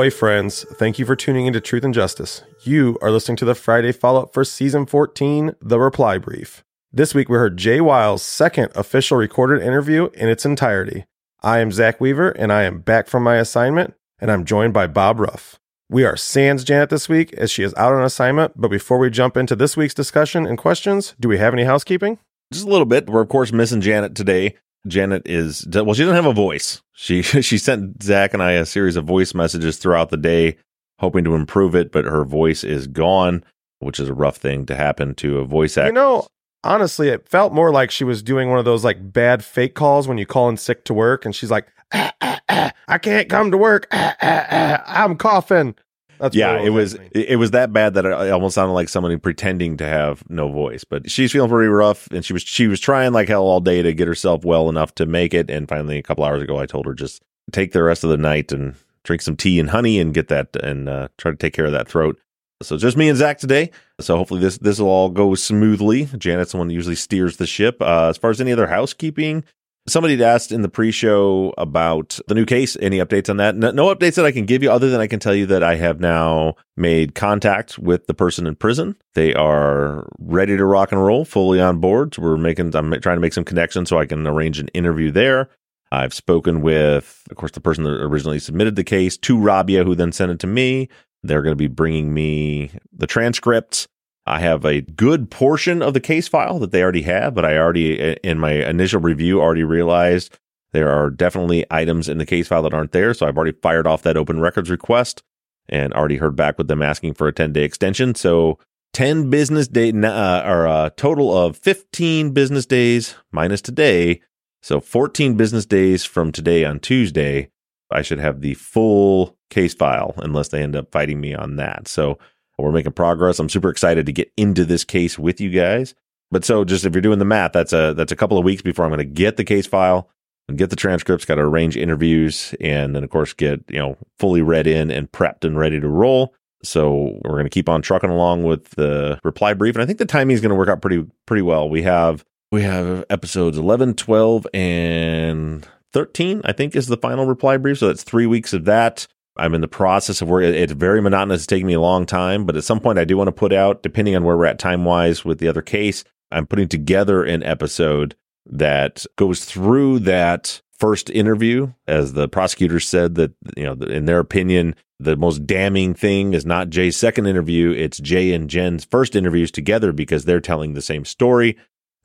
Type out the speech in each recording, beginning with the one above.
Ahoy, friends. Thank you for tuning into Truth and Justice. You are listening to the Friday follow up for season 14, The Reply Brief. This week, we heard Jay Wilds' second official recorded interview in its entirety. I am Zaq Weaver, and I am back from my assignment, and I'm joined by Bob Ruff. We are sans Janet this week as she is out on assignment, but before we jump into this week's discussion and questions, do we have any housekeeping? Just a little bit. We're of course missing Janet today. Janet is well. She doesn't have a voice. She she sent Zaq and I a series of voice messages throughout the day, hoping to improve it, but her voice is gone, which is a rough thing to happen to a voice actor. You know, honestly, it felt more like she was doing one of those like bad fake calls when you call in sick to work, and she's like, "Ah, ah, ah, "I can't come to work. Ah, ah, ah, I'm coughing." That's yeah, it was it was that bad that it almost sounded like somebody pretending to have no voice. But she's feeling pretty rough, and she was she was trying like hell all day to get herself well enough to make it. And finally, a couple hours ago, I told her just take the rest of the night and drink some tea and honey and get that and uh, try to take care of that throat. So just me and Zaq today. So hopefully this this will all go smoothly. Janet's the one that usually steers the ship. Uh, as far as any other housekeeping, somebody had asked in the pre-show about the new case. Any updates on that? No, no updates that I can give you, other than I can tell you that I have now made contact with the person in prison. They are ready to rock and roll, fully on board. So we're making. I'm trying to make some connections so I can arrange an interview there. I've spoken with, of course, the person that originally submitted the case to Rabia, who then sent it to me. They're going to be bringing me the transcripts. I have a good portion of the case file that they already have, but I already, in my initial review, already realized there are definitely items in the case file that aren't there. So I've already fired off that open records request and already heard back with them asking for a 10 day extension. So 10 business day, uh, or a total of 15 business days minus today. So 14 business days from today on Tuesday, I should have the full case file unless they end up fighting me on that. So we're making progress. I'm super excited to get into this case with you guys. But so just if you're doing the math, that's a that's a couple of weeks before I'm going to get the case file and get the transcripts, got to arrange interviews and then of course get, you know, fully read in and prepped and ready to roll. So we're going to keep on trucking along with the reply brief and I think the timing is going to work out pretty pretty well. We have we have episodes 11, 12 and 13 I think is the final reply brief. So that's 3 weeks of that. I'm in the process of where it's very monotonous. It's taking me a long time, but at some point I do want to put out, depending on where we're at time wise with the other case, I'm putting together an episode that goes through that first interview, as the prosecutor said that, you know, in their opinion, the most damning thing is not Jay's second interview. It's Jay and Jen's first interviews together because they're telling the same story.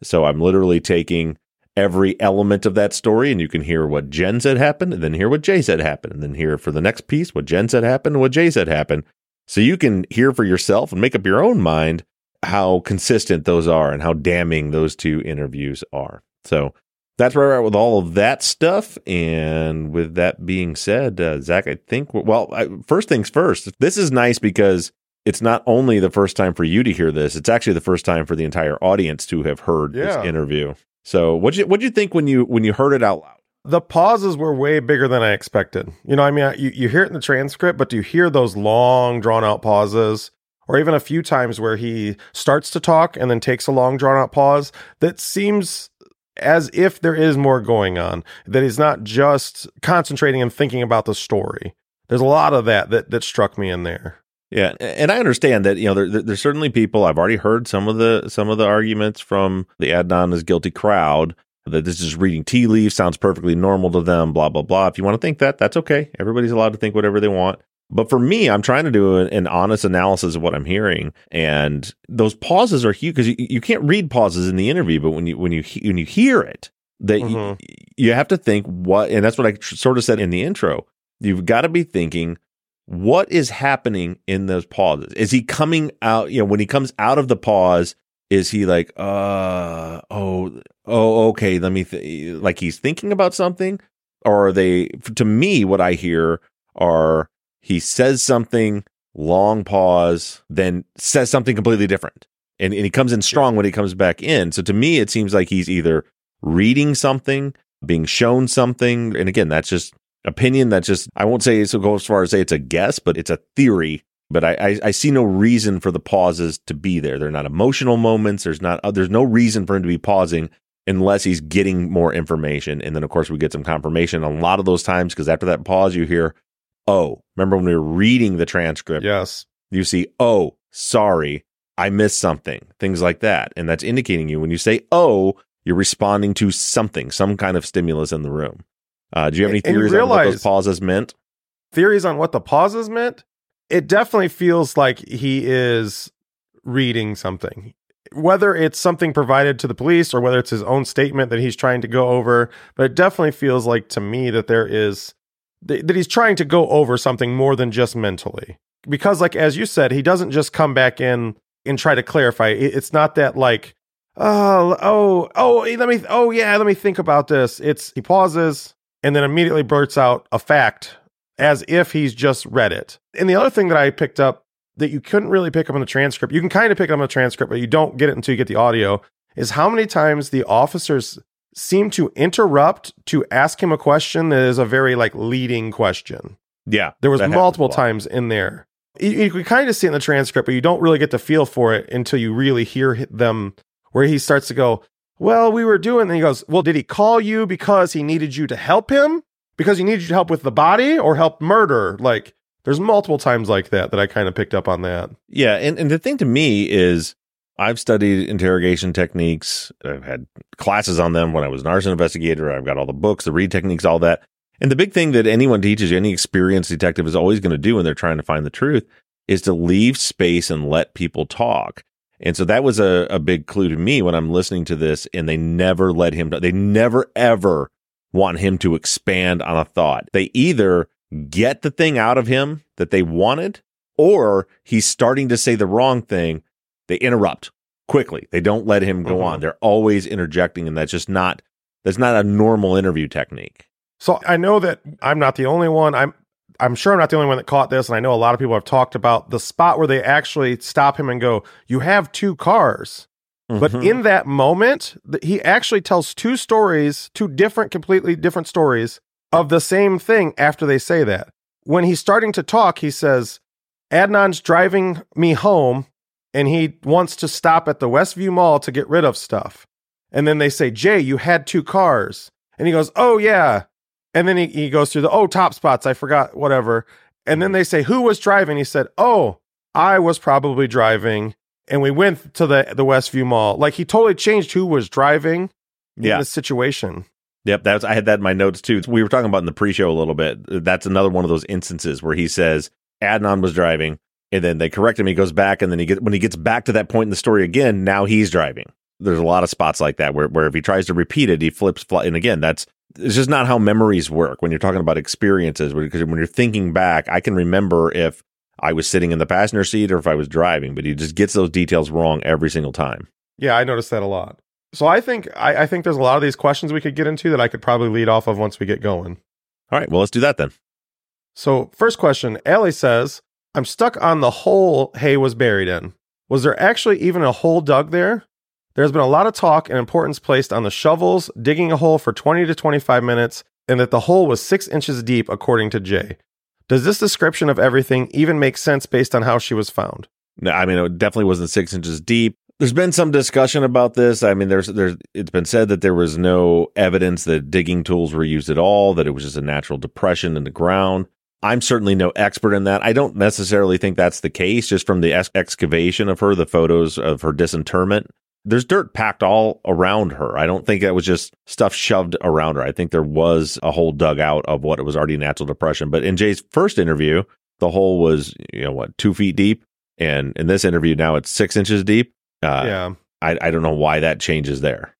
So I'm literally taking every element of that story and you can hear what Jen said happened and then hear what Jay said happened and then hear for the next piece what Jen said happened and what Jay said happened. So you can hear for yourself and make up your own mind how consistent those are and how damning those two interviews are. So that's where we're at with all of that stuff. And with that being said, uh, Zaq, I think, well, I, first things first, this is nice because it's not only the first time for you to hear this, it's actually the first time for the entire audience to have heard Yeah. this interview. So what you what you think when you when you heard it out loud? the pauses were way bigger than I expected. You know, I mean, you, you hear it in the transcript, but do you hear those long, drawn out pauses? Or even a few times where he starts to talk and then takes a long, drawn out pause that seems as if there is more going on, that he's not just concentrating and thinking about the story. There's a lot of that that, that struck me in there. Yeah, and I understand that you know there, there's certainly people I've already heard some of the some of the arguments from the Adnan is guilty crowd that this is reading tea leaves sounds perfectly normal to them. Blah blah blah. If you want to think that, that's okay. Everybody's allowed to think whatever they want. But for me, I'm trying to do an, an honest analysis of what I'm hearing, and those pauses are huge because you, you can't read pauses in the interview, but when you when you when you hear it, that Mhm. you, you have to think what, and that's what I tr- sort of said in the intro. You've got to be thinking what is happening in those pauses. Is he coming out? You know, when he comes out of the pause, is he like, uh, oh, oh, okay, let me, th-, like he's thinking about something, or are they? To me, what I hear are he says something, long pause, then says something completely different, and and he comes in strong when he comes back in. So to me, it seems like he's either reading something, being shown something, and again, that's just opinion. That's just I won't say so go as far as say it's a guess, but it's a theory. But I, I, I see no reason for the pauses to be there. They're not emotional moments. There's not uh, there's no reason for him to be pausing unless he's getting more information. And then of course we get some confirmation a lot of those times because after that pause you hear, oh, remember when we were reading the transcript? Yes. you see, oh, sorry, I missed something, things like that. And that's indicating you when you say, oh, you're responding to something, some kind of stimulus in the room. Uh, do you have any theories on what those pauses meant? Theories on what the pauses meant? It definitely feels like he is reading something. Whether it's something provided to the police or whether it's his own statement that he's trying to go over, but it definitely feels like to me that there is that that he's trying to go over something more than just mentally. Because like as you said, he doesn't just come back in and try to clarify. It's not that like oh oh oh let me oh yeah let me think about this. It's he pauses and then immediately blurts out a fact as if he's just read it. And the other thing that I picked up that you couldn't really pick up in the transcript, you can kind of pick up in the transcript, but you don't get it until you get the audio, is how many times the officers seem to interrupt to ask him a question that is a very like leading question. Yeah. There was multiple times in there. You, you can kind of see it in the transcript, but you don't really get the feel for it until you really hear them where he starts to go, well, we were doing, and he goes, well, did he call you because he needed you to help him? Because he needed you to help with the body or help murder? Like, there's multiple times like that that I kind of picked up on that. Yeah, and, and the thing to me is I've studied interrogation techniques. I've had classes on them when I was an arson investigator. I've got all the books, the Reid techniques, all that. And the big thing that anyone teaches you, any experienced detective is always going to do when they're trying to find the truth is to leave space and let people talk. And so that was a, a big clue to me when I'm listening to this and they never let him, they never ever want him to expand on a thought. They either get the thing out of him that they wanted or he's starting to say the wrong thing. They interrupt quickly. They don't let him go Mhm. on. They're always interjecting and that's just not, that's not a normal interview technique. So I know that I'm not the only one. I'm I'm sure I'm not the only one that caught this, and I know a lot of people have talked about the spot where they actually stop him and go, "You have two cars." But Mhm. in that moment, he actually tells two stories, two different, completely different stories of the same thing after they say that. When he's starting to talk, he says, Adnan's driving me home and he wants to stop at the Westview Mall to get rid of stuff. And then they say, Jay, you had two cars. And he goes, Oh, yeah. And then he, he goes through the, oh, top spots. I forgot, whatever. And then they say, Who was driving? He said, Oh, I was probably driving and we went to the the Westview Mall. Like he totally changed who was driving in Yeah. the situation. Yep, that's I had that in my notes too. We were talking about in the pre-show a little bit. That's another one of those instances where he says Adnan was driving, and then they correct him. He goes back, and then he get when he gets back to that point in the story again. Now he's driving. There's a lot of spots like that where where if he tries to repeat it, he flips. Fly, and again, that's it's just not how memories work when you're talking about experiences. Because when you're thinking back, I can remember if I was sitting in the passenger seat or if I was driving, but he just gets those details wrong every single time. Yeah, I noticed that a lot. So I think I, I think there's a lot of these questions we could get into that I could probably lead off of once we get going. All right, well let's do that then. So first question, Allie says, I'm stuck on the hole Hae was buried in. Was there actually even a hole dug there? There's been a lot of talk and importance placed on the shovels digging a hole for 20 to 25 minutes, and that the hole was six inches deep, according to Jay. Does this description of everything even make sense based on how she was found? No, I mean, it definitely wasn't six inches deep. There's been some discussion about this. I mean, there's there's it's been said that there was no evidence that digging tools were used at all, that it was just a natural depression in the ground. I'm certainly no expert in that. I don't necessarily think that's the case, just from the ex- excavation of her, the photos of her disinterment. There's dirt packed all around her. I don't think that was just stuff shoved around her. I think there was a hole dug out of what it was already natural depression. But in Jay's first interview, the hole was, you know, what, two feet deep? And in this interview now it's six inches deep. Uh, yeah. I, I don't know why that changes there.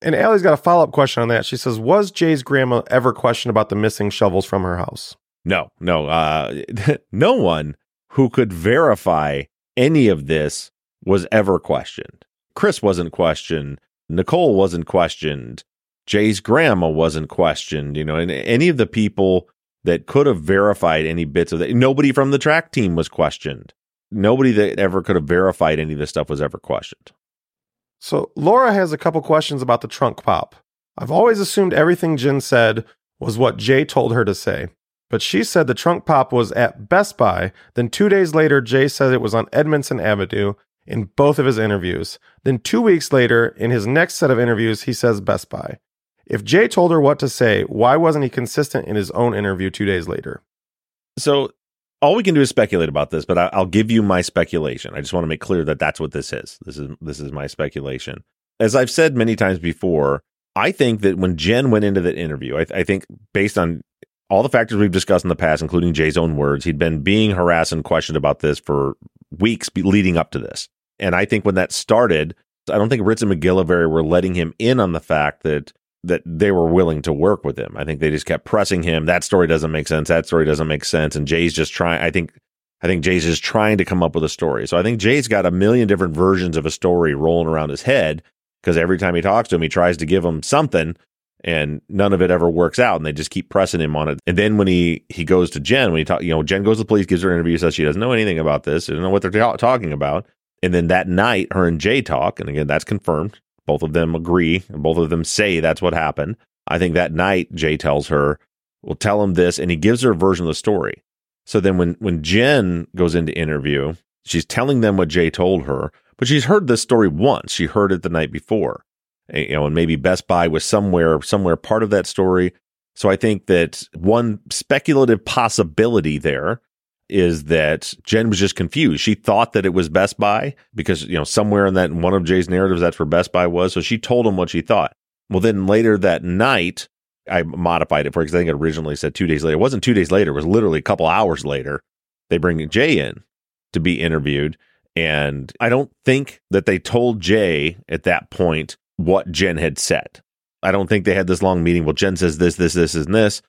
And Allie's got a follow up question on that. She says, Was Jay's grandma ever questioned about the missing shovels from her house? No, no, uh, no one who could verify any of this was ever questioned. Chris wasn't questioned. Nicole wasn't questioned. Jay's grandma wasn't questioned. You know, and any of the people that could have verified any bits of that, nobody from the track team was questioned. Nobody that ever could have verified any of this stuff was ever questioned. So Laura has a couple questions about the trunk pop. I've always assumed everything Jen said was what Jay told her to say. But she said the trunk pop was at Best Buy. Then two days later, Jay said it was on Edmondson Avenue in both of his interviews. Then two weeks later, in his next set of interviews, he says Best Buy. If Jay told her what to say, why wasn't he consistent in his own interview two days later? So all we can do is speculate about this, but I, will give you my speculation. I just want to make clear that that's what this is. This is this is my speculation. As I've said many times before, I think that when Jen went into that interview, I, I think based on all the factors we've discussed in the past, including Jay's own words, he'd been being harassed and questioned about this for weeks leading up to this. And I think when that started, I don't think Ritz and MacGillivary were letting him in on the fact that that they were willing to work with him. I think they just kept pressing him. That story doesn't make sense. That story doesn't make sense. And Jay's just trying. I think. I think Jay's just trying to come up with a story. So I think Jay's got a million different versions of a story rolling around his head because every time he talks to him, he tries to give him something, and none of it ever works out. And they just keep pressing him on it. And then when he he goes to Jen, when he talk, you know, Jen goes to the police, gives her an interview, says she doesn't know anything about this, doesn't know what they're ta- talking about. And then that night, her and Jay talk, and again, that's confirmed. Both of them agree, and both of them say that's what happened. I think that night Jay tells her, "Well, tell him this," and he gives her a version of the story. So then, when when Jen goes into interview, she's telling them what Jay told her, but she's heard this story once. She heard it the night before, eh, you know, and maybe Best Buy was somewhere somewhere part of that story. So I think that one speculative possibility there is that Jen was just confused. She thought that it was Best Buy because, you know, somewhere in that in one of Jay's narratives, that's where Best Buy was. So she told him what she thought. Well, then later that night, I modified it for because I think it originally said two days later. It wasn't two days later, it was literally a couple hours later. They bring Jay in to be interviewed. And I don't think that they told Jay at that point what Jen had said. I don't think they had this long meeting. Well, Jen says this, this, this, and this.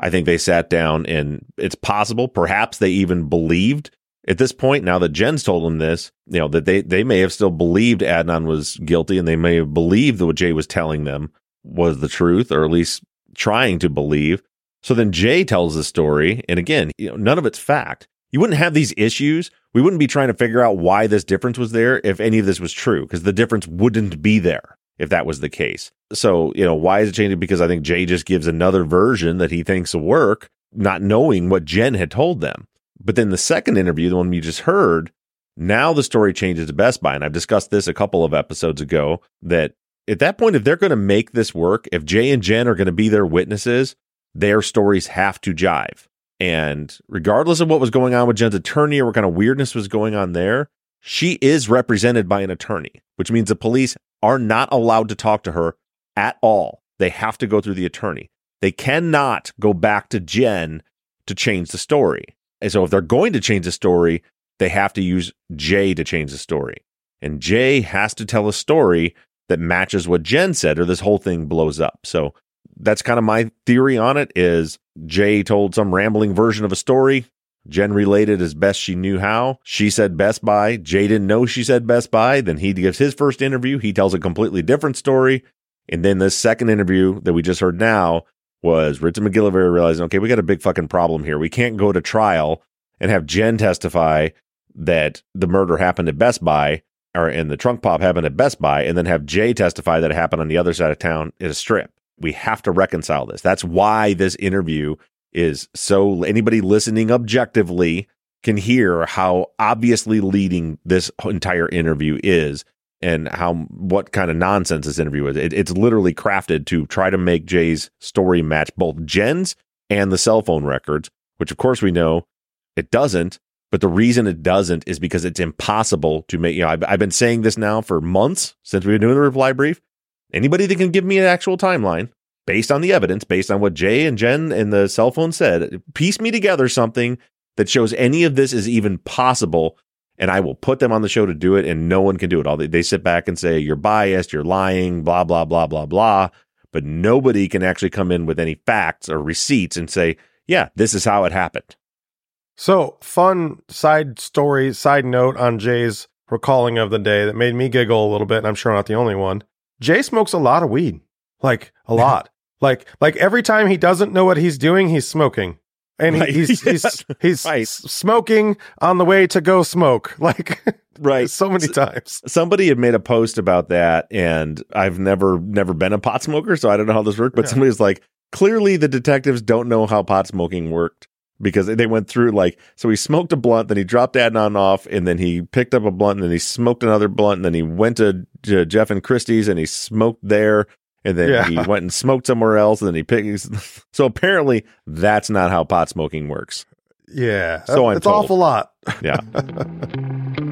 I think they sat down and it's possible, perhaps they even believed at this point, now that Jen's told them this, you know, that they, they may have still believed Adnan was guilty and they may have believed that what Jay was telling them was the truth, or at least trying to believe. So then Jay tells the story. And again, you know, none of it's fact. You wouldn't have these issues. We wouldn't be trying to figure out why this difference was there if any of this was true, because the difference wouldn't be there if that was the case. So, you know, why is it changing? Because I think Jay just gives another version that he thinks will work, not knowing what Jen had told them. But then the second interview, the one you just heard, now the story changes to Best Buy. And I've discussed this a couple of episodes ago that at that point, if they're going to make this work, if Jay and Jen are going to be their witnesses, their stories have to jive. And regardless of what was going on with Jen's attorney or what kind of weirdness was going on there, she is represented by an attorney, which means the police are not allowed to talk to her at all. They have to go through the attorney. They cannot go back to Jen to change the story. And so if they're going to change the story, they have to use Jay to change the story. And Jay has to tell a story that matches what Jen said, or this whole thing blows up. So that's kind of my theory on it is Jay told some rambling version of a story. Jen related as best she knew how. She said Best Buy. Jay didn't know she said Best Buy. Then he gives his first interview. He tells a completely different story. And then this second interview that we just heard now, was Ritz and MacGillivary realizing, okay, we got a big fucking problem here. We can't go to trial and have Jen testify that the murder happened at Best Buy or in the trunk pop happened at Best Buy and then have Jay testify that it happened on the other side of town at a strip. We have to reconcile this. That's why this interview is so anybody listening objectively can hear how obviously leading this entire interview is and how what kind of nonsense this interview is. It, it's literally crafted to try to make Jay's story match both Jen's and the cell phone records, which of course we know it doesn't. But the reason it doesn't is because it's impossible to make, you know, I've, I've been saying this now for months since we've been doing the reply brief. Anybody that can give me an actual timeline based on the evidence, based on what Jay and Jen and the cell phone said, piece me together something that shows any of this is even possible. And I will put them on the show to do it, and no one can do it. All they, they sit back and say, You're biased, you're lying, blah, blah, blah, blah, blah. But nobody can actually come in with any facts or receipts and say, Yeah, this is how it happened. So, fun side story, side note on Jay's recalling of the day that made me giggle a little bit, and I'm sure I'm not the only one. Jay smokes a lot of weed, like a lot. Like, like every time he doesn't know what he's doing, he's smoking, and Right. he, he's he's Yes. he's Right. smoking on the way to go smoke, like Right. so many times. Somebody had made a post about that, and I've never never been a pot smoker, so I don't know how this worked. But Yeah. somebody was like, clearly the detectives don't know how pot smoking worked because they went through like so he smoked a blunt, then he dropped Adnan off, and then he picked up a blunt, and then he smoked another blunt, and then he went to, to Jeff and Kristi's and he smoked there. And then Yeah. he went and smoked somewhere else, and then he picked. So apparently, that's not how pot smoking works. Yeah, So I'm it's told. awful lot. Yeah.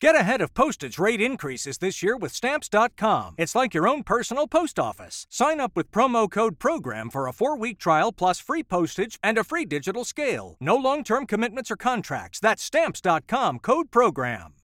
Get ahead of postage rate increases this year with Stamps.com. It's like your own personal post office. Sign up with promo code PROGRAM for a four week trial plus free postage and a free digital scale. No long term commitments or contracts. That's Stamps.com code PROGRAM.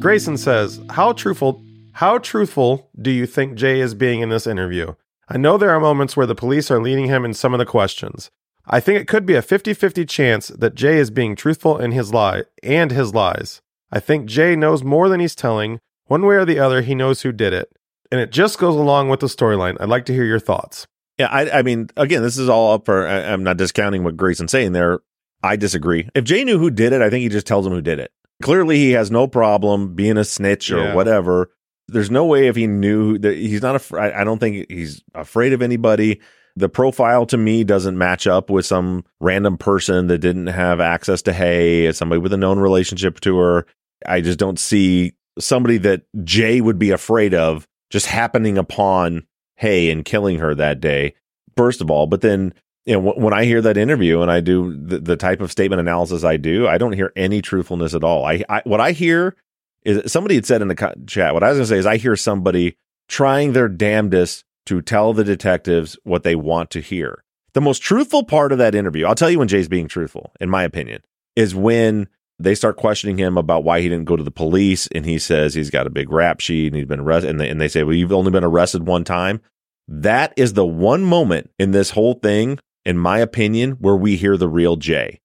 Grayson says, "How truthful how truthful do you think Jay is being in this interview? I know there are moments where the police are leading him in some of the questions. I think it could be a 50-50 chance that Jay is being truthful in his lie and his lies. I think Jay knows more than he's telling. One way or the other, he knows who did it. And it just goes along with the storyline. I'd like to hear your thoughts." Yeah, I, I mean, again, this is all up for. I, I'm not discounting what Grayson's saying there. I disagree. If Jay knew who did it, I think he just tells him who did it. Clearly, he has no problem being a snitch or Yeah. whatever. There's no way if he knew that he's not. Af- I I don't think he's afraid of anybody. The profile to me doesn't match up with some random person that didn't have access to Hae, somebody with a known relationship to her. I just don't see somebody that Jay would be afraid of just happening upon Hae and killing her that day. First of all, but then you know when I hear that interview and I do the, the type of statement analysis I do, I don't hear any truthfulness at all. I, I what I hear is somebody had said in the chat. What I was going to say is I hear somebody trying their damnedest to tell the detectives what they want to hear. The most truthful part of that interview, I'll tell you when Jay's being truthful, in my opinion, is when they start questioning him about why he didn't go to the police, and he says he's got a big rap sheet and he's been arrested, and they, and they say, "Well, you've only been arrested one time." That is the one moment in this whole thing, in my opinion, where we hear the real Jay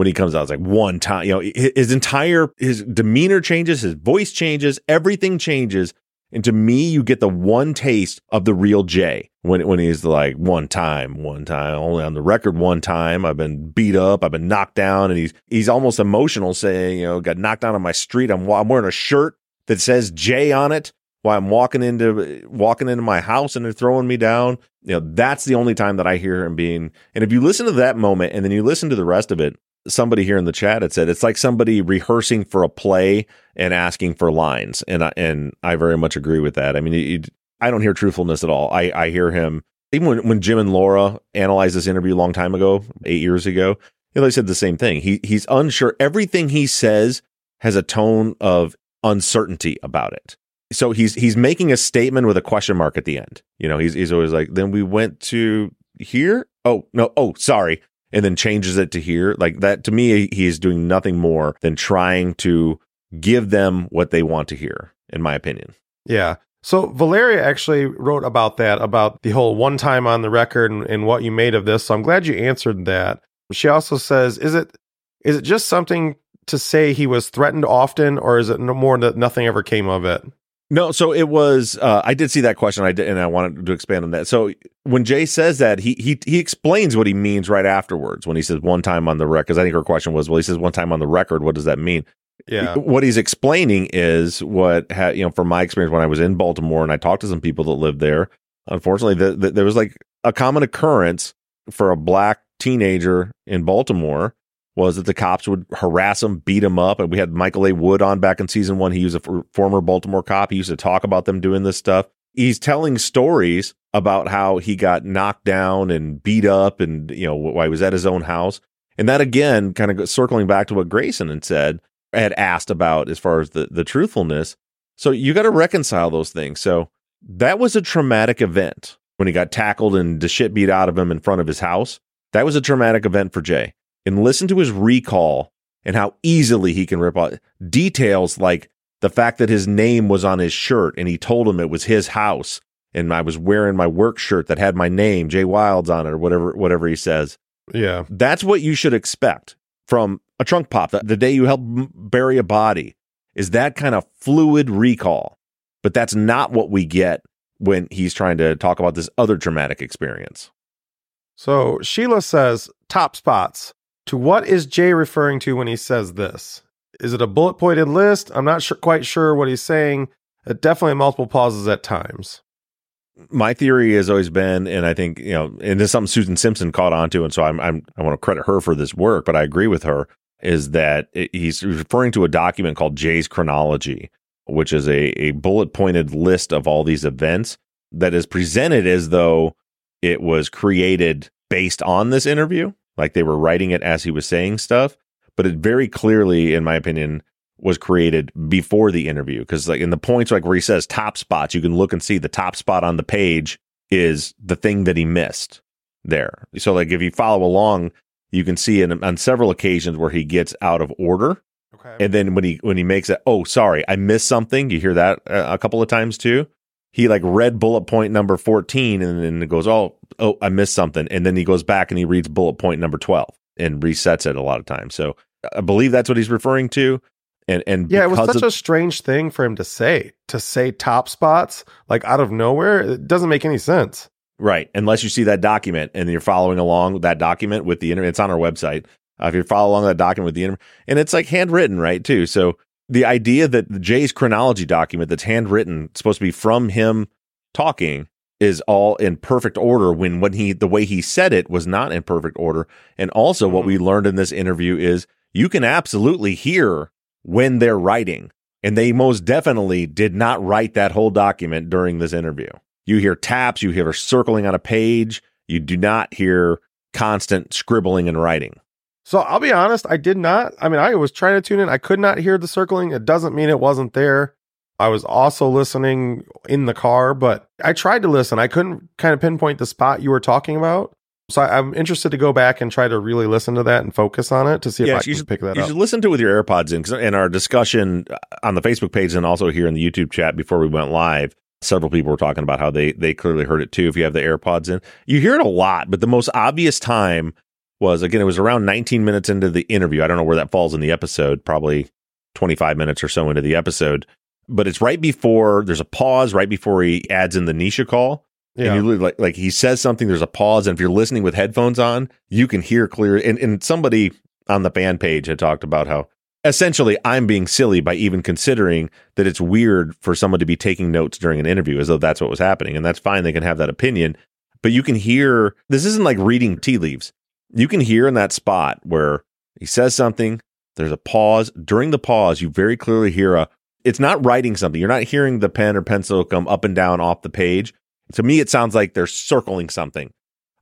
when he comes out. It's like one time, you know, his, entire his demeanor changes, his voice changes, everything changes. And to me, you get the one taste of the real Jay when when he's like one time, one time, only on the record one time. I've been beat up, I've been knocked down, and he's he's almost emotional, saying, you know, got knocked down on my street. I'm I'm wearing a shirt that says Jay on it while I'm walking into walking into my house and they're throwing me down. You know, that's the only time that I hear him being. And if you listen to that moment and then you listen to the rest of it, somebody here in the chat had said it's like somebody rehearsing for a play and asking for lines, and I, and I very much agree with that. I mean, you, I don't hear truthfulness at all. I I hear him even when when Jim and Laura analyzed this interview a long time ago, eight years ago. you know, they said the same thing. He he's unsure. Everything he says has a tone of uncertainty about it. So he's he's making a statement with a question mark at the end. You know, he's he's always like, then we went to here. Oh no, oh sorry, and then changes it to here. Like that to me, he is doing nothing more than trying to give them what they want to hear, in my opinion. Yeah. So Valeria actually wrote about that, about the whole one time on the record and, and what you made of this. So I'm glad you answered that. She also says, is it is it just something to say he was threatened often, or is it more that nothing ever came of it? No, so it was. Uh, I did see that question. I did, and I wanted to expand on that. So when Jay says that, he he he explains what he means right afterwards when he says one time on the record. Because I think her question was, well, he says one time on the record. What does that mean? Yeah. What he's explaining is what ha- you know from my experience when I was in Baltimore and I talked to some people that lived there. Unfortunately, the, the, there was like a common occurrence for a black teenager in Baltimore was that the cops would harass him, beat him up. And we had Michael A. Wood on back in season one. He was a f- former Baltimore cop. He used to talk about them doing this stuff. He's telling stories about how he got knocked down and beat up and, you know, why he was at his own house. And that again, kind of circling back to what Grayson had said, had asked about as far as the, the truthfulness. So you got to reconcile those things. So that was a traumatic event when he got tackled and the shit beat out of him in front of his house. That was a traumatic event for Jay. And listen to his recall and how easily he can rip off details like the fact that his name was on his shirt and he told him it was his house and I was wearing my work shirt that had my name, Jay Wilds on it or whatever whatever he says. Yeah. That's what you should expect from a trunk pop. The, the day you help bury a body is that kind of fluid recall. But that's not what we get when he's trying to talk about this other traumatic experience. So Sheila says top spots. To what is Jay referring to when he says this? Is it a bullet pointed list? I'm not sure, quite sure what he's saying. It definitely multiple pauses at times. My theory has always been, and I think you know, and this is something Susan Simpson caught on to, and so I'm, I'm I want to credit her for this work, but I agree with her is that it, he's referring to a document called Jay's Chronology, which is a, a bullet pointed list of all these events that is presented as though it was created based on this interview like they were writing it as he was saying stuff, but it very clearly, in my opinion, was created before the interview. Cause like in the points like where he says top spots, you can look and see the top spot on the page is the thing that he missed there. So like if you follow along, you can see in, on several occasions where he gets out of order. Okay. And then when he when he makes it, oh sorry, I missed something. You hear that uh, a couple of times too. He like read bullet point number fourteen, and then it goes, oh oh I missed something, and then he goes back and he reads bullet point number twelve and resets it a lot of times. So I believe that's what he's referring to. And and yeah, it was such of, a strange thing for him to say to say top spots like out of nowhere. It doesn't make any sense. Right. Unless you see that document and you're following along that document with the internet. It's on our website. Uh, if you follow along that document with the internet, and it's like handwritten, right? Too. So the idea that Jay's chronology document that's handwritten, supposed to be from him talking, is all in perfect order when when he the way he said it was not in perfect order. And also what mm-hmm. we learned in this interview is you can absolutely hear when they're writing. And they most definitely did not write that whole document during this interview. You hear taps, you hear circling on a page, you do not hear constant scribbling and writing. So I'll be honest, I did not. I mean, I was trying to tune in. I could not hear the circling. It doesn't mean it wasn't there. I was also listening in the car, but I tried to listen. I couldn't kind of pinpoint the spot you were talking about. So I, am interested to go back and try to really listen to that and focus on it to see if I can should, pick that you up. You should listen to it with your AirPods in. Cause in our discussion uh, on the Facebook page and also here in the YouTube chat before we went live, several people were talking about how they they clearly heard it too. If you have the AirPods in, you hear it a lot, but the most obvious time was again it was around 19 minutes into the interview. I don't know where that falls in the episode, probably 25 minutes or so into the episode, but it's right before there's a pause, right before he adds in the Nisha call. Yeah. And you like like he says something, there's a pause, and if you're listening with headphones on, you can hear clear. And, and somebody on the fan page had talked about how essentially I'm being silly by even considering that it's weird for someone to be taking notes during an interview as though that's what was happening. And that's fine. They can have that opinion, but you can hear this isn't like reading tea leaves. You can hear in that spot where he says something, there's a pause. During the pause, you very clearly hear a, it's not writing something. You're not hearing the pen or pencil come up and down off the page. To me, it sounds like they're circling something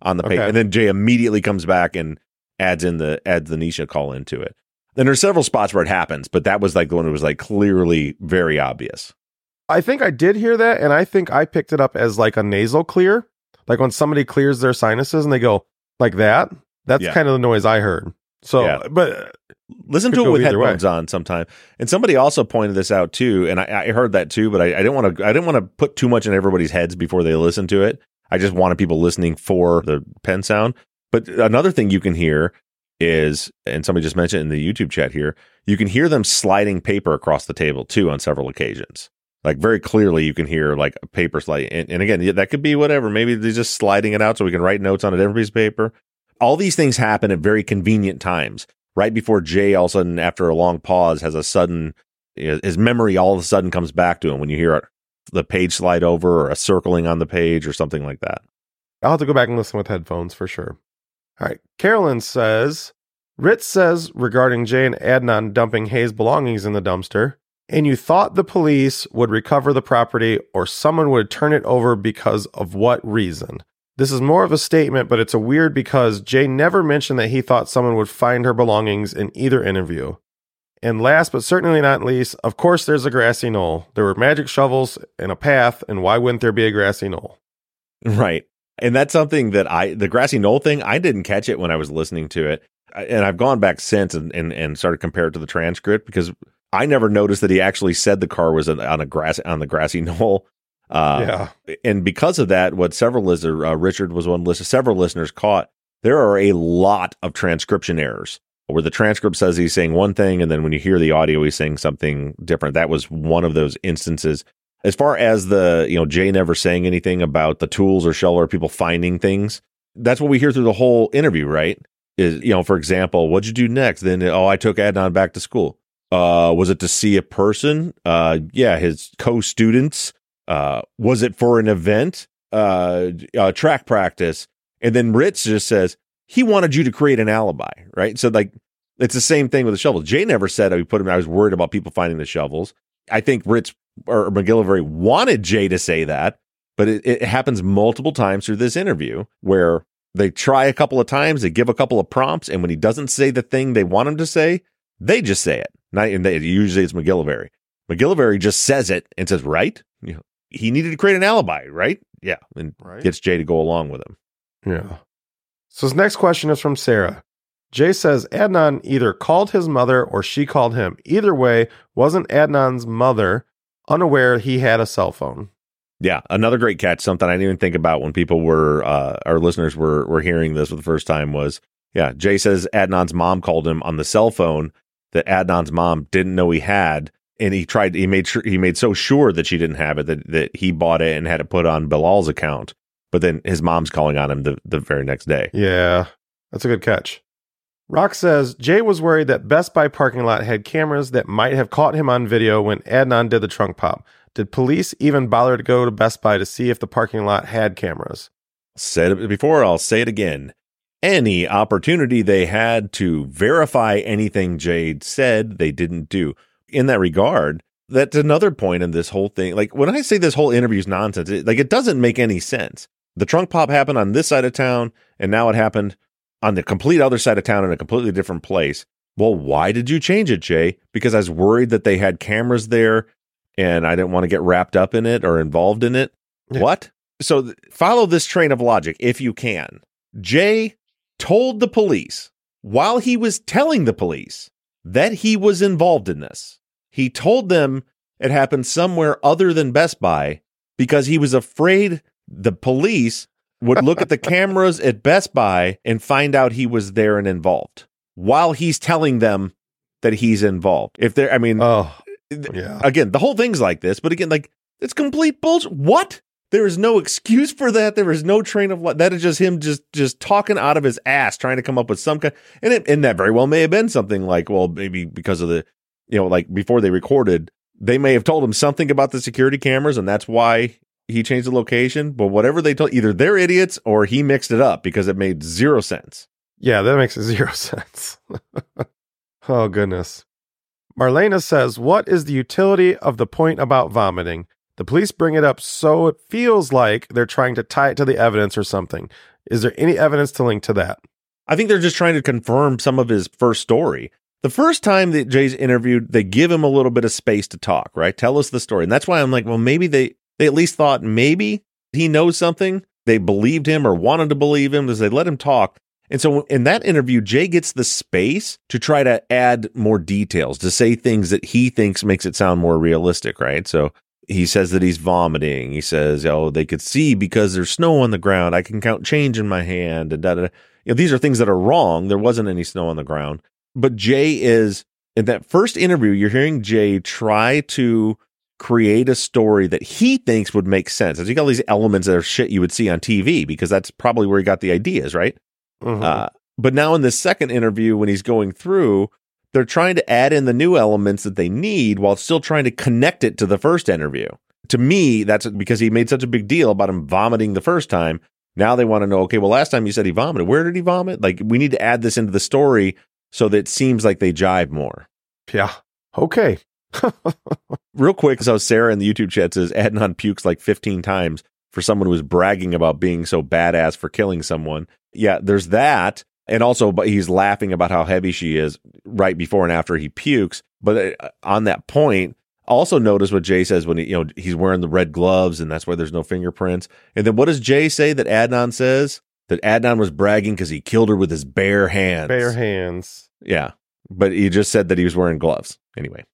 on the page. And then Jay immediately comes back and adds in the adds the Nisha call into it. Then there's several spots where it happens, but that was like the one that was like clearly very obvious. I think I did hear that, and I think I picked it up as like a nasal clear, like when somebody clears their sinuses and they go like that. That's Yeah. kind of the noise I heard. So, Yeah. but Listen to it with either way. headphones on sometime. And somebody also pointed this out too, and I, I heard that too, but I, I didn't want to. I didn't want to put too much in everybody's heads before they listen to it. I just wanted people listening for the pen sound. But another thing you can hear is, and somebody just mentioned in the YouTube chat here, you can hear them sliding paper across the table too on several occasions. Like very clearly, you can hear like a paper slide. And, and again, that could be whatever. Maybe they're just sliding it out so we can write notes on a different piece of paper. All these things happen at very convenient times right before Jay all of a sudden, after a long pause, has a sudden his memory all of a sudden comes back to him when you hear the page slide over or a circling on the page or something like that. I'll have to go back and listen with headphones for sure. All right. Carolyn says Ritz says regarding Jay and Adnan dumping Hae's belongings in the dumpster, and you thought the police would recover the property or someone would turn it over because of what reason? This is more of a statement, but it's a weird because Jay never mentioned that he thought someone would find her belongings in either interview. And last but certainly not least, of course, there's a grassy knoll. There were magic shovels and a path, and why wouldn't there be a grassy knoll? Right. And that's something that I, the grassy knoll thing, I didn't catch it when I was listening to it. And I've gone back since and, and, and started compare it to the transcript because I never noticed that he actually said the car was on a grass, on the grassy knoll. Uh, yeah. and because of that, what several listeners, uh, Richard was one list, several listeners caught, there are a lot of transcription errors where the transcript says he's saying one thing, and then when you hear the audio, he's saying something different. That was one of those instances. As far as the, you know, Jay never saying anything about the tools or shell or people finding things, that's what we hear through the whole interview, right? Is, you know, for example, what'd you do next? Then, oh, I took Adnan back to school. Uh, was it to see a person? Uh, yeah, his co-students. Uh, was it for an event? Uh, uh, track practice. And then Ritz just says he wanted you to create an alibi, right? So like, it's the same thing with the shovel. Jay never said I put him. I was worried about people finding the shovels. I think Ritz or MacGillivary wanted Jay to say that, but it, it happens multiple times through this interview where they try a couple of times, they give a couple of prompts, and when he doesn't say the thing they want him to say, they just say it. Not, and they, usually it's MacGillivary. MacGillivary just says it and says, "Right." You know, he needed to create an alibi, right? Yeah, and Right. gets Jay to go along with him. Yeah. So his next question is from Sarah. Jay says Adnan either called his mother or she called him. Either way, wasn't Adnan's mother unaware he had a cell phone? Yeah, another great catch. Something I didn't even think about when people were, uh, our listeners were were hearing this for the first time was, yeah. Jay says Adnan's mom called him on the cell phone that Adnan's mom didn't know he had, and he tried. He made sure he made so sure that she didn't have it that that he bought it and had it put on Bilal's account. But then his mom's calling on him the the very next day. Yeah, that's a good catch. Rock says Jay was worried that Best Buy parking lot had cameras that might have caught him on video when Adnan did the trunk pop. Did police even bother to go to Best Buy to see if the parking lot had cameras? Said it before. I'll say it again. Any opportunity they had to verify anything Jade said, they didn't do. In that regard, that's another point in this whole thing. Like when I say this whole interview is nonsense, it, like it doesn't make any sense. The trunk pop happened on this side of town, and now it happened on the complete other side of town in a completely different place. Well, why did you change it, Jay? Because I was worried that they had cameras there and I didn't want to get wrapped up in it or involved in it. Yeah. What? So th- follow this train of logic if you can. Jay told the police while he was telling the police that he was involved in this. He told them it happened somewhere other than Best Buy because he was afraid the police would look at the cameras at Best Buy and find out he was there and involved while he's telling them that he's involved. If they're, I mean, Oh, yeah. again, the whole thing's like this, but again, like it's complete bullshit. What? There is no excuse for that. There is no train of that is just him just just talking out of his ass, trying to come up with some kind. And it, and that very well may have been something like, well, maybe because of the, you know, like before they recorded, they may have told him something about the security cameras, and that's why he changed the location. But whatever they told, either they're idiots or he mixed it up because it made zero sense. Yeah, that makes zero sense. oh, goodness. Marlena says, What is the utility of the point about vomiting? The police bring it up so it feels like they're trying to tie it to the evidence or something. Is there any evidence to link to that? I think they're just trying to confirm some of his first story. The first time that Jay's interviewed, they give him a little bit of space to talk, right? Tell us the story. And that's why I'm like, well, maybe they, they at least thought maybe he knows something. They believed him or wanted to believe him as they let him talk. And so in that interview, Jay gets the space to try to add more details, to say things that he thinks makes it sound more realistic, right? So he says that he's vomiting. He says, "Oh, they could see because there's snow on the ground. I can count change in my hand." And da, da, da. You know, these are things that are wrong. There wasn't any snow on the ground. But Jay is in that first interview. You're hearing Jay try to create a story that he thinks would make sense. As you got all these elements that are shit you would see on TV because that's probably where he got the ideas, right? Mhm. Uh, but now in this second interview, when he's going through, they're trying to add in the new elements that they need while still trying to connect it to the first interview. To me, that's because he made such a big deal about him vomiting the first time. Now they want to know, okay, well, last time you said he vomited. Where did he vomit? Like, we need to add this into the story so that it seems like they jive more. yeah. Okay. Real quick, so Sarah in the YouTube chat says Adnan pukes like 15 times for someone who was bragging about being so badass for killing someone. Yeah, there's that. And also, but he's laughing about how heavy she is right before and after he pukes. But uh, on that point, also notice what Jay says when he, you know, he's wearing the red gloves and that's why there's no fingerprints. And then what does Jay say that Adnan says? That Adnan was bragging because he killed her with his bare hands. Bare hands. Yeah. But he just said that he was wearing gloves. Anyway.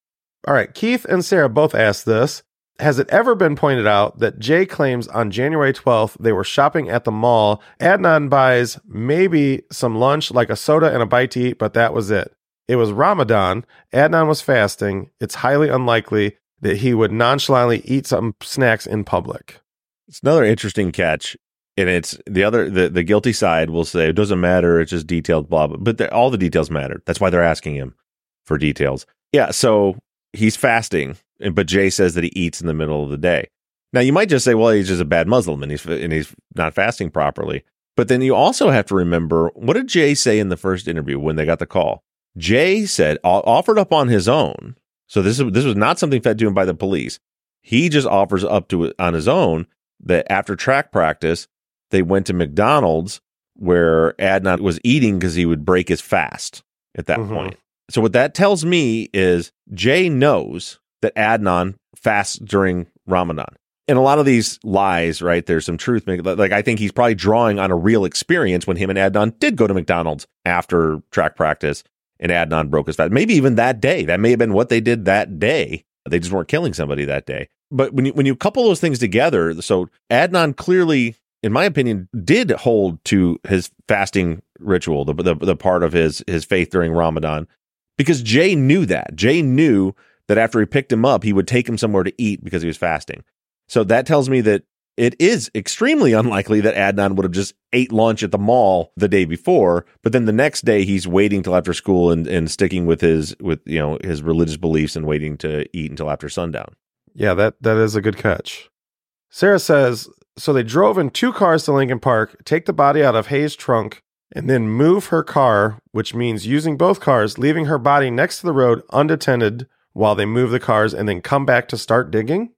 All right. Keith and Sarah both asked this. Has it ever been pointed out that Jay claims on January 12th they were shopping at the mall? Adnan buys maybe some lunch, like a soda and a bite to eat, but that was it. It was Ramadan. Adnan was fasting. It's highly unlikely that he would nonchalantly eat some snacks in public. It's another interesting catch. And it's the other, the, the guilty side will say, it doesn't matter. It's just detailed, blah, blah. But all the details matter. That's why they're asking him for details. Yeah. So he's fasting, but Jay says that he eats in the middle of the day. Now you might just say, well, he's just a bad Muslim and he's, and he's not fasting properly. But then you also have to remember, what did Jay say in the first interview when they got the call? Jay said, offered up on his own. So this is, this was not something fed to him by the police. He just offers up to on his own that after track practice, they went to McDonald's where Adnan was eating because he would break his fast at that Mhm. point. So what that tells me is Jay knows that Adnan fasts during Ramadan. And a lot of these lies, right? There's some truth. Like I think he's probably drawing on a real experience when him and Adnan did go to McDonald's after track practice and Adnan broke his fast. Maybe even that day. That may have been what they did that day. They just weren't killing somebody that day. But when you when you couple those things together, so Adnan clearly, in my opinion, did hold to his fasting ritual, the the, the part of his his faith during Ramadan, because Jay knew that. Jay knew that after he picked him up, he would take him somewhere to eat because he was fasting. So that tells me that it is extremely unlikely that Adnan would have just ate lunch at the mall the day before, but then the next day he's waiting till after school and, and sticking with his with you know his religious beliefs and waiting to eat until after sundown. Yeah, that that is a good catch. Sarah says so they drove in two cars to Leakin Park, take the body out of Hae's trunk, and then move her car, which means using both cars, leaving her body next to the road unattended while they move the cars and then come back to start digging.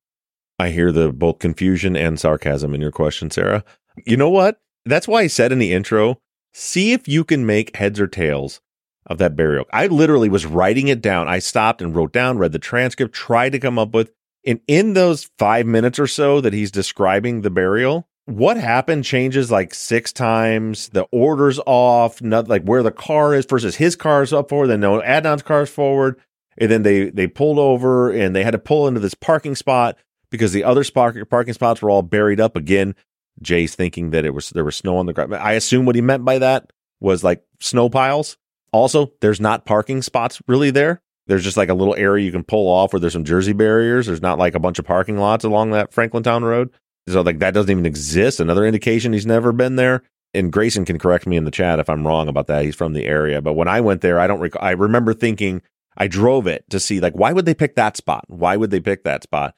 I hear the both confusion and sarcasm in your question, Sarah. You know what? That's why I said in the intro, see if you can make heads or tails of that burial. I literally was writing it down. I stopped and wrote down, read the transcript, tried to come up with, and in those five minutes or so that he's describing the burial, what happened changes like six times. The order's off, not like where the car is versus his car's up forward, then no Adnan's car's forward. And then they they pulled over and they had to pull into this parking spot because the other parking spots were all buried up again. Jay's thinking that it was there was snow on the ground. I assume what he meant by that was like snow piles. Also, there's not parking spots really there. There's just like a little area you can pull off where there's some Jersey barriers. There's not like a bunch of parking lots along that Franklintown Road. So like that doesn't even exist. Another indication he's never been there. And Grayson can correct me in the chat if I'm wrong about that. He's from the area. But when I went there, I don't recall. I remember thinking I drove it to see like why would they pick that spot? Why would they pick that spot?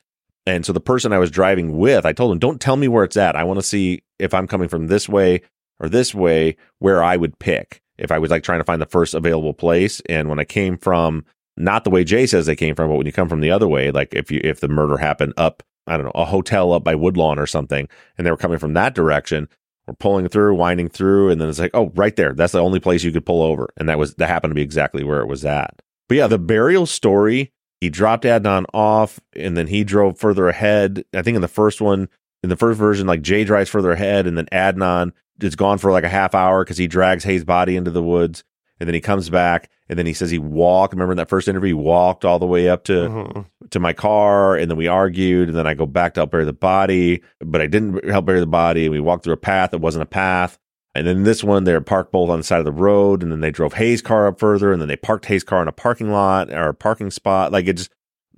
And so the person I was driving with, I told him, don't tell me where it's at. I want to see if I'm coming from this way or this way, where I would pick if I was like trying to find the first available place. And when I came from not the way Jay says they came from, but when you come from the other way, like if you, if the murder happened up, I don't know, a hotel up by Woodlawn or something, and they were coming from that direction, We're pulling through, winding through, and then it's like, oh, right there. That's the only place you could pull over. And that was that happened to be exactly where it was at. But yeah, the burial story, he dropped Adnan off and then he drove further ahead. I think in the first one, in the first version, like Jay drives further ahead and then Adnan is gone for like a half hour because he drags Hae's body into the woods. And then he comes back and then he says he walked. Remember in that first interview, he walked all the way up to Mhm. to my car, and then we argued, and then I go back to help bury the body, but I didn't help bury the body, and we walked through a path that wasn't a path. And then this one, they're parked both on the side of the road, and then they drove Hae's car up further, and then they parked Hae's car in a parking lot or a parking spot. Like it just,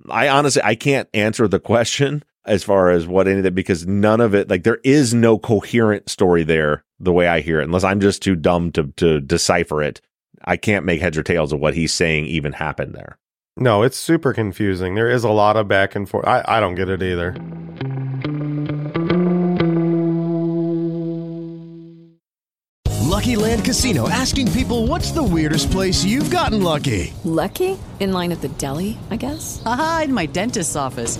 I honestly, I can't answer the question as far as what any of that because none of it, like there is no coherent story there the way I hear it, unless I'm just too dumb to to decipher it. I can't make heads or tails of what he's saying even happened there. No, it's super confusing. There is a lot of back and forth. I, I don't get it either. Lucky Land Casino asking people what's the weirdest place you've gotten lucky? Lucky? In line at the deli, I guess? Aha, in my dentist's office.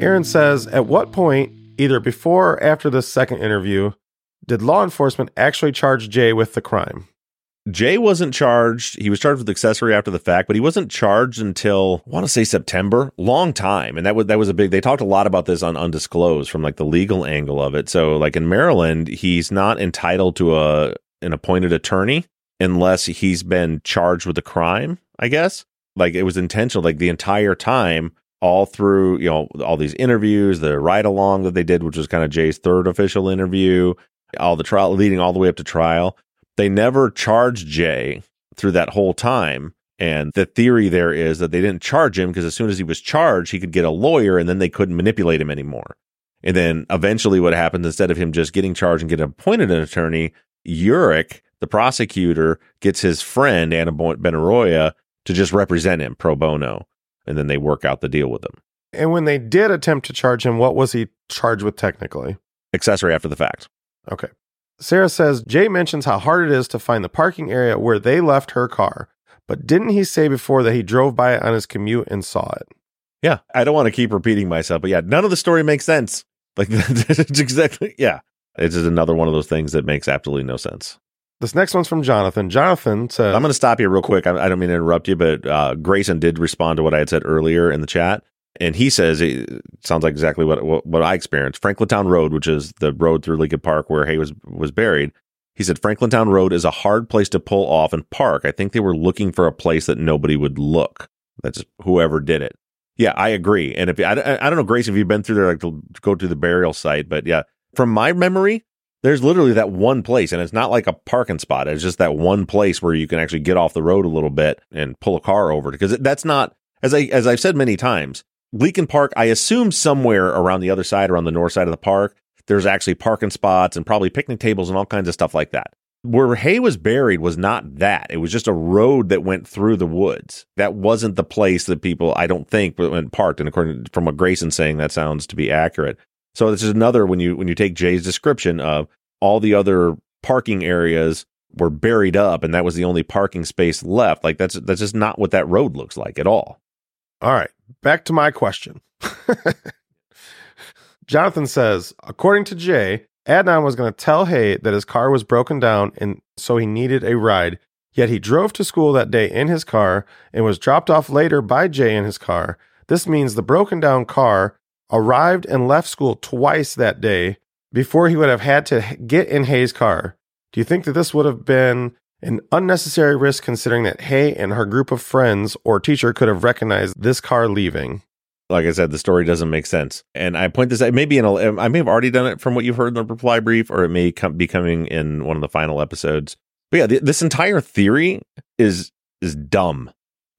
Aaron says, At what point, either before or after this second interview, did law enforcement actually charge Jay with the crime? Jay wasn't charged. He was charged with accessory after the fact, but he wasn't charged until I want to say September. Long time, and that was that was a big. They talked a lot about this on undisclosed from like the legal angle of it. So, like in Maryland, he's not entitled to a an appointed attorney unless he's been charged with a crime. I guess like it was intentional. Like the entire time, all through you know all these interviews, the ride along that they did, which was kind of Jay's third official interview, all the trial leading all the way up to trial they never charged Jay through that whole time. And the theory there is that they didn't charge him because as soon as he was charged, he could get a lawyer and then they couldn't manipulate him anymore. And then eventually what happens instead of him just getting charged and getting appointed an attorney, Urick, the prosecutor, gets his friend, Anna Benaroya, to just represent him pro bono. And then they work out the deal with him. And when they did attempt to charge him, what was he charged with technically? Accessory after the fact. Okay. Sarah says Jay mentions how hard it is to find the parking area where they left her car, but didn't he say before that he drove by it on his commute and saw it? Yeah, I don't want to keep repeating myself, but yeah, none of the story makes sense. Like exactly yeah. It's just another one of those things that makes absolutely no sense. This next one's from Jonathan. Jonathan says, I'm going to stop you real quick. I, I don't mean to interrupt you, but uh, Grayson did respond to what I had said earlier in the chat. And he says it sounds like exactly what, what what I experienced. Franklintown Road, which is the road through Leakin Park where Hae was was buried. He said Franklintown Road is a hard place to pull off and park. I think they were looking for a place that nobody would look. That's whoever did it. Yeah, I agree. And if I, I don't know, Grace, if you've been through there, like to go to the burial site, but yeah, from my memory, there's literally that one place, and it's not like a parking spot. It's just that one place where you can actually get off the road a little bit and pull a car over because that's not as I as I've said many times. Leakin Park, I assume somewhere around the other side, around the north side of the park, there's actually parking spots and probably picnic tables and all kinds of stuff like that. Where Hae was buried was not that. It was just a road that went through the woods. That wasn't the place that people, I don't think, went parked. And according from what Grayson saying, that sounds to be accurate. So this is another when you when you take Jay's description of all the other parking areas were buried up and that was the only parking space left. Like that's that's just not what that road looks like at all. All right, back to my question. Jonathan says, according to Jay, Adnan was going to tell Hae that his car was broken down and so he needed a ride. Yet he drove to school that day in his car and was dropped off later by Jay in his car. This means the broken down car arrived and left school twice that day before he would have had to get in Hae's car. Do you think that this would have been an unnecessary risk considering that Hae and her group of friends or teacher could have recognized this car leaving? Like I said, the story doesn't make sense. And I point this out, maybe in a, I may have already done it from what you've heard in the reply brief, or it may come, be coming in one of the final episodes. But yeah, th- this entire theory is, is dumb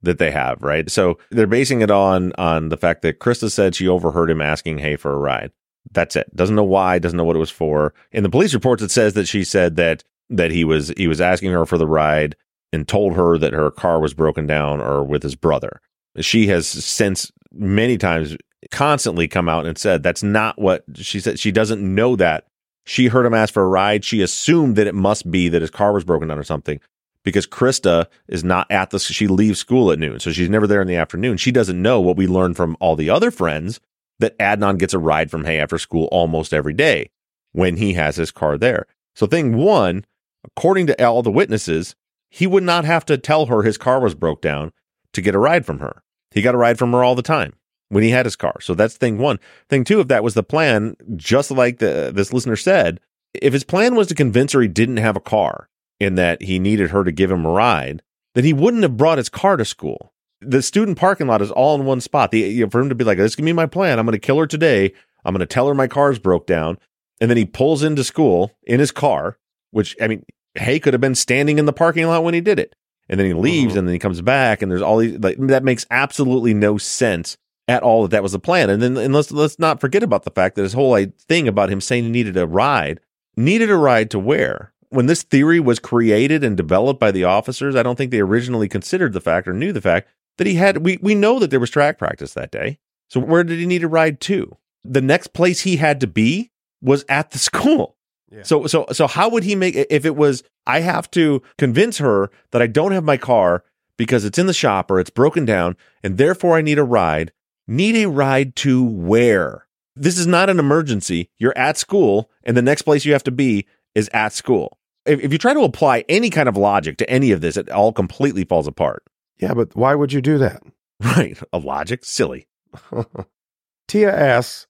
that they have, right? So they're basing it on, on the fact that Krista said she overheard him asking Hae for a ride. That's it. Doesn't know why, doesn't know what it was for. In the police reports, it says that she said that that he was he was asking her for the ride and told her that her car was broken down or with his brother. She has since many times constantly come out and said that's not what she said. She doesn't know that. She heard him ask for a ride. She assumed that it must be that his car was broken down or something because Krista is not at the she leaves school at noon. So she's never there in the afternoon. She doesn't know what we learned from all the other friends that Adnan gets a ride from Hae after school almost every day when he has his car there. So thing 1, according to all the witnesses, he would not have to tell her his car was broke down to get a ride from her. He got a ride from her all the time when he had his car. So that's thing one. Thing two, if that was the plan, just like the, this listener said, if his plan was to convince her he didn't have a car and that he needed her to give him a ride, then he wouldn't have brought his car to school. The student parking lot is all in one spot. The, you know, for him to be like, this can be my plan. I'm going to kill her today. I'm going to tell her my car's broke down. And then he pulls into school in his car, which, I mean, Hae could have been standing in the parking lot when he did it. And then he leaves Mm-hmm. and then he comes back and there's all these, like, that makes absolutely no sense at all that that was the plan. And then and let's let's not forget about the fact that his whole thing about him saying he needed a ride, needed a ride to where? When this theory was created and developed by the officers, I don't think they originally considered the fact or knew the fact that he had we we know that there was track practice that day. So where did he need a ride to? The next place he had to be was at the school. So so so how would he make if it was I have to convince her that I don't have my car because it's in the shop or it's broken down and therefore I need a ride. Need a ride to where? This is not an emergency. You're at school and the next place you have to be is at school. If, if you try to apply any kind of logic to any of this, it all completely falls apart. Yeah, but why would you do that? Right. A logic? Silly. Tia asks,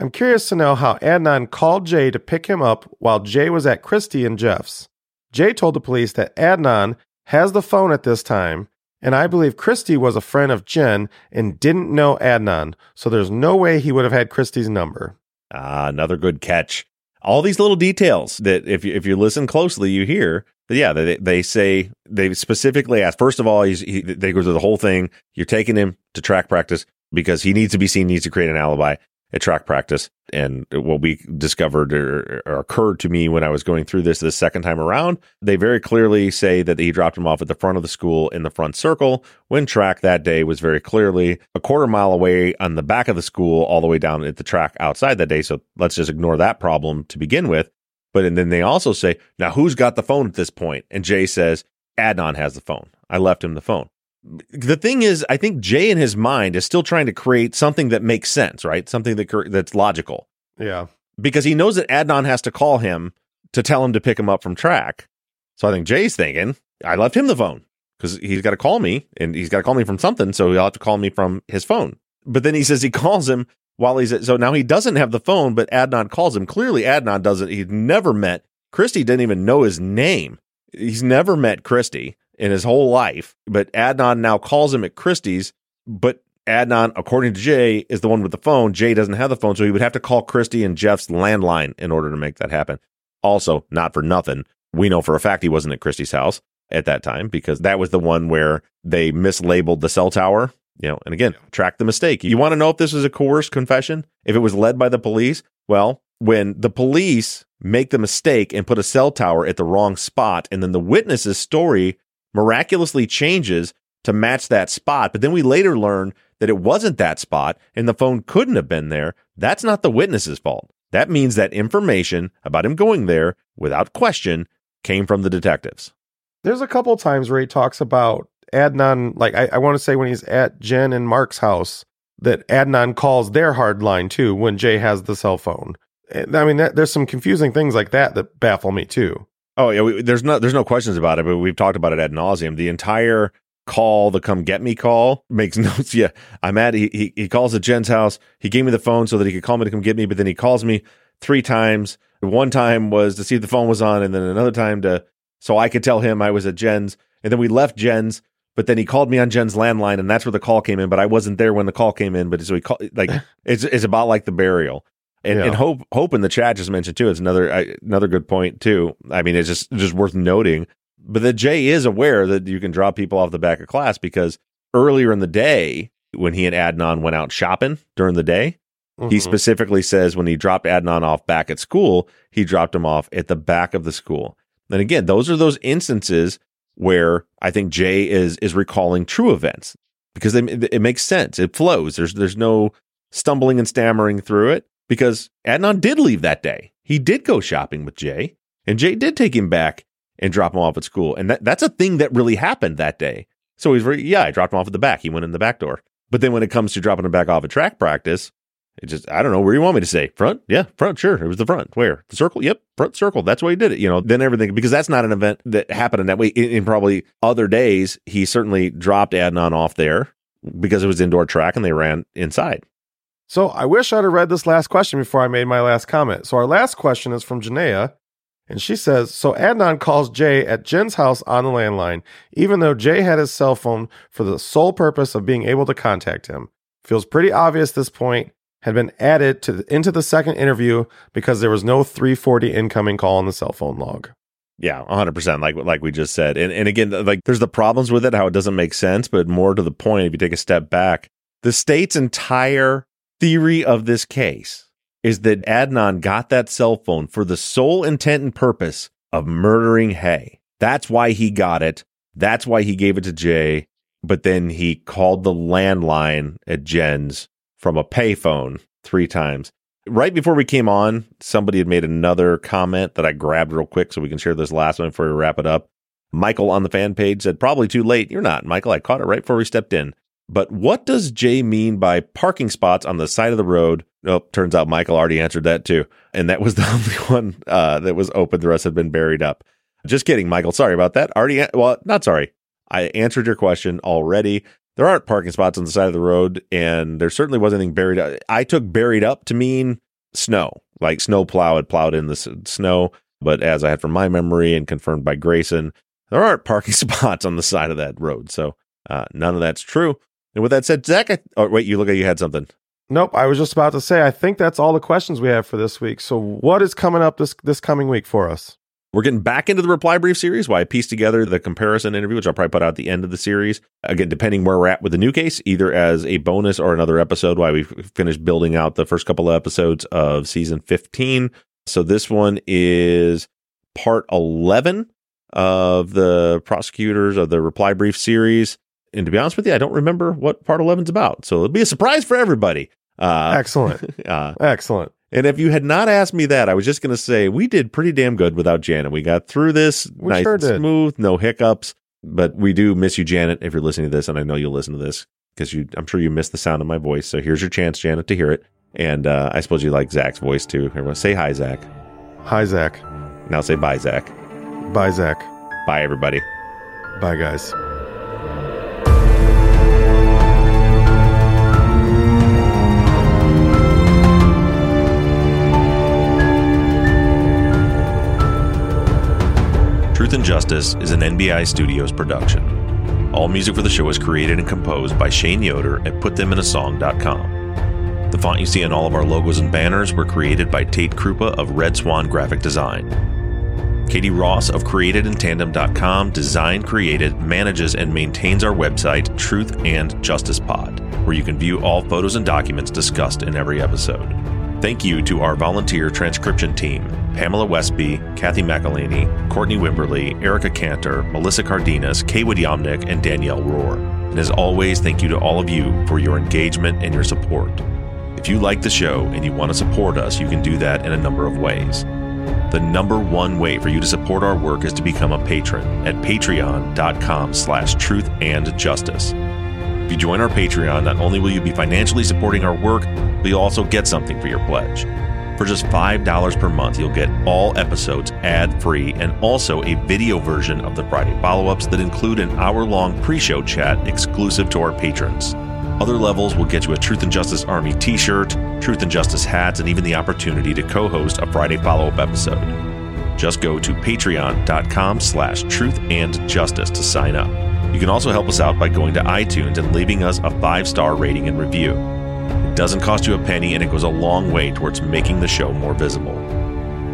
I'm curious to know how Adnan called Jay to pick him up while Jay was at Kristi and Jeff's. Jay told the police that Adnan has the phone at this time, and I believe Kristi was a friend of Jen and didn't know Adnan, so there's no way he would have had Kristi's number. Ah, another good catch. All these little details that if you if you listen closely, you hear. But yeah, they they say they specifically ask. First of all, he's he, they go through the whole thing. You're taking him to track practice because he needs to be seen, needs to create an alibi at track practice. And what we discovered or, or occurred to me when I was going through this the second time around, they very clearly say that he dropped him off at the front of the school in the front circle when track that day was very clearly a quarter mile away on the back of the school, all the way down at the track outside that day. So let's just ignore that problem to begin with. But and then they also say, now who's got the phone at this point? And Jay says, Adnan has the phone. I left him the phone. The thing is, I think Jay in his mind is still trying to create something that makes sense, right? Something that that's logical Yeah. because he knows that Adnan has to call him to tell him to pick him up from track. So I think Jay's thinking, I left him the phone because he's got to call me and he's got to call me from something. So he'll have to call me from his phone. But then he says he calls him while he's at, so now he doesn't have the phone, but Adnan calls him. Clearly, Adnan doesn't, he's never met Kristi, didn't even know his name. He's never met Kristi in his whole life, but Adnan now calls him at Kristi's, but Adnan, according to Jay, is the one with the phone. Jay doesn't have the phone, so he would have to call Kristi and Jeff's landline in order to make that happen. Also, not for nothing, we know for a fact he wasn't at Kristi's house at that time because that was the one where they mislabeled the cell tower. You know, and again, track the mistake. You want to know if this is a coerced confession? If it was led by the police? Well, when the police make the mistake and put a cell tower at the wrong spot, and then the witness's story miraculously changes to match that spot, but then we later learn that it wasn't that spot and the phone couldn't have been there, that's not the witness's fault. That means that information about him going there without question came from the detectives. There's a couple times where he talks about Adnan, like I, I want to say when he's at Jen and Mark's house, that Adnan calls their hard line too when Jay has the cell phone. I mean, that, there's some confusing things like that that baffle me too. Oh yeah, we, there's no there's no questions about it, but we've talked about it ad nauseum. The entire call, the come get me call, makes no. Yeah, I'm at. He, he he calls at Jen's house. He gave me the phone so that he could call me to come get me, but then he calls me three times. One time was to see if the phone was on, and then another time to so I could tell him I was at Jen's, and then we left Jen's. But then he called me on Jen's landline, and that's where the call came in. But I wasn't there when the call came in. But so he called like it's it's about like the burial. And, Yeah. and hope hope in the chat just mentioned too. It's another I- another good point too. I mean, it's just just worth noting. But that Jay is aware that you can drop people off the back of class because earlier in the day when he and Adnan went out shopping during the day, He Mhm. specifically says when he dropped Adnan off back at school, he dropped him off at the back of the school. And again, those are those instances where I think Jay is is recalling true events because they, it makes sense. It flows. There's there's no stumbling and stammering through it because Adnan did leave that day. He did go shopping with Jay, and Jay did take him back and drop him off at school. And that, that's a thing that really happened that day. So he's very, yeah, I dropped him off at the back. He went in the back door. But then when it comes to dropping him back off at track practice, it just, I don't know, where you want me to say? Front? Yeah, front, sure. It was the front. Where? The circle? Yep, front circle. That's why he did it. You know, then everything, because that's not an event that happened in that way. In, in probably other days, he certainly dropped Adnan off there because it was indoor track and they ran inside. So I wish I'd have read this last question before I made my last comment. So our last question is from Janaea, and she says, So Adnan calls Jay at Jen's house on the landline, even though Jay had his cell phone for the sole purpose of being able to contact him. Feels pretty obvious this point had been added to the, into the second interview because there was no 340 incoming call on the cell phone log. Yeah, 100%, like like we just said. And and again, like there's the problems with it how it doesn't make sense, but more to the point if you take a step back, the state's entire theory of this case is that Adnan got that cell phone for the sole intent and purpose of murdering Hae. That's why he got it. That's why he gave it to Jay, but then he called the landline at Jen's from a payphone 3 times. Right before we came on, somebody had made another comment that I grabbed real quick so we can share this last one before we wrap it up. Michael on the fan page said, Probably too late. You're not, Michael. I caught it right before we stepped in. But what does Jay mean by parking spots on the side of the road? Oh, turns out Michael already answered that too. And that was the only one uh, that was open. The rest had been buried up. Just kidding, Michael. Sorry about that. Already, well, not sorry. I answered your question already. There aren't parking spots on the side of the road, and there certainly wasn't anything buried up. I took buried up to mean snow, like snow plow had plowed in the snow. But as I had from my memory and confirmed by Grayson, there aren't parking spots on the side of that road. So uh, none of that's true. And with that said, Zaq, I, oh, wait, you look like you had something. Nope, I was just about to say I think that's all the questions we have for this week. So what is coming up this this coming week for us? We're getting back into the reply brief series Why I pieced together the comparison interview, which I'll probably put out at the end of the series. Again, depending where we're at with the new case, either as a bonus or another episode Why we finish building out the first couple of episodes of season 15. So this one is part 11 of the prosecutors of the reply brief series. And to be honest with you, I don't remember what part 11 is about. So it'll be a surprise for everybody. Uh, Excellent. uh, Excellent. and if you had not asked me that, I was just going to say we did pretty damn good without Janet. We got through this We nice sure and smooth, no hiccups. But we do miss you, Janet, if you're listening to this, and I know you'll listen to this because I'm sure you miss the sound of my voice. So here's your chance, Janet, to hear it. And uh, I suppose you like Zaq's voice too. Everyone, say hi, Zaq. Hi Zaq. Now say bye, Zaq. Bye Zaq. Bye, everybody. Bye guys. Truth and Justice is an NBI Studios production. All music for the show is created and composed by Shane Yoder at PutThemInASong.com. The font you see on all of our logos and banners were created by Tate Krupa of Red Swan Graphic Design. Katie Ross of CreatedInTandem.com design, created, manages, and maintains our website, Truth and Justice Pod, where you can view all photos and documents discussed in every episode. Thank you to our volunteer transcription team Pamela Westby, Kathy McElhaney, Courtney Wimberly, Erica Cantor, Melissa Cardenas, Kaywood Yomnick, and Danielle Rohr. And as always, thank you to all of you for your engagement and your support. If you like the show and you want to support us, you can do that in a number of ways. The number one way for you to support our work is to become a patron at patreon.com slash truth and justice. If you join our Patreon, not only will you be financially supporting our work, but you'll also get something for your pledge. For just $5 per month, you'll get all episodes ad free and also a video version of the Friday follow ups that include an hour long pre show chat exclusive to our patrons. Other levels will get you a Truth and Justice Army t shirt, Truth and Justice hats, and even the opportunity to co host a Friday follow up episode. Just go to patreon.com slash truth and justice to sign up. You can also help us out by going to iTunes and leaving us a five star rating and review. It doesn't cost you a penny and it goes a long way towards making the show more visible.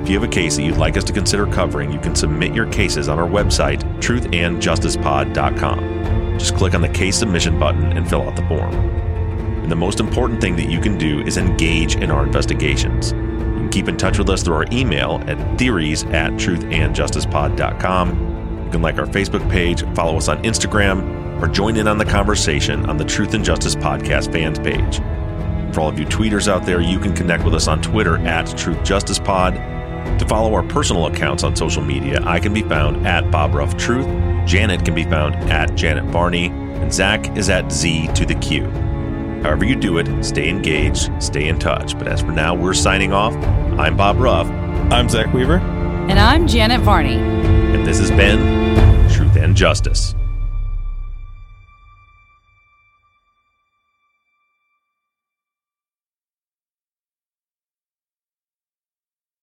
If you have a case that you'd like us to consider covering, you can submit your cases on our website, truthandjusticepod.com. Just click on the case submission button and fill out the form. And the most important thing that you can do is engage in our investigations. You can keep in touch with us through our email at theories at truthandjusticepod.com. You can like our Facebook page, follow us on Instagram, or join in on the conversation on the Truth and Justice Podcast fans page. For all of you tweeters out there, you can connect with us on Twitter at Truth Justice Pod. To follow our personal accounts on social media, I can be found at Bob Ruff Truth, Janet can be found at Janet Varney, and Zaq is at Z to the Q. However you do it, stay engaged, stay in touch. But as for now, we're signing off. I'm Bob Ruff. I'm Zaq Weaver. And I'm Janet Varney. This has been Truth and Justice.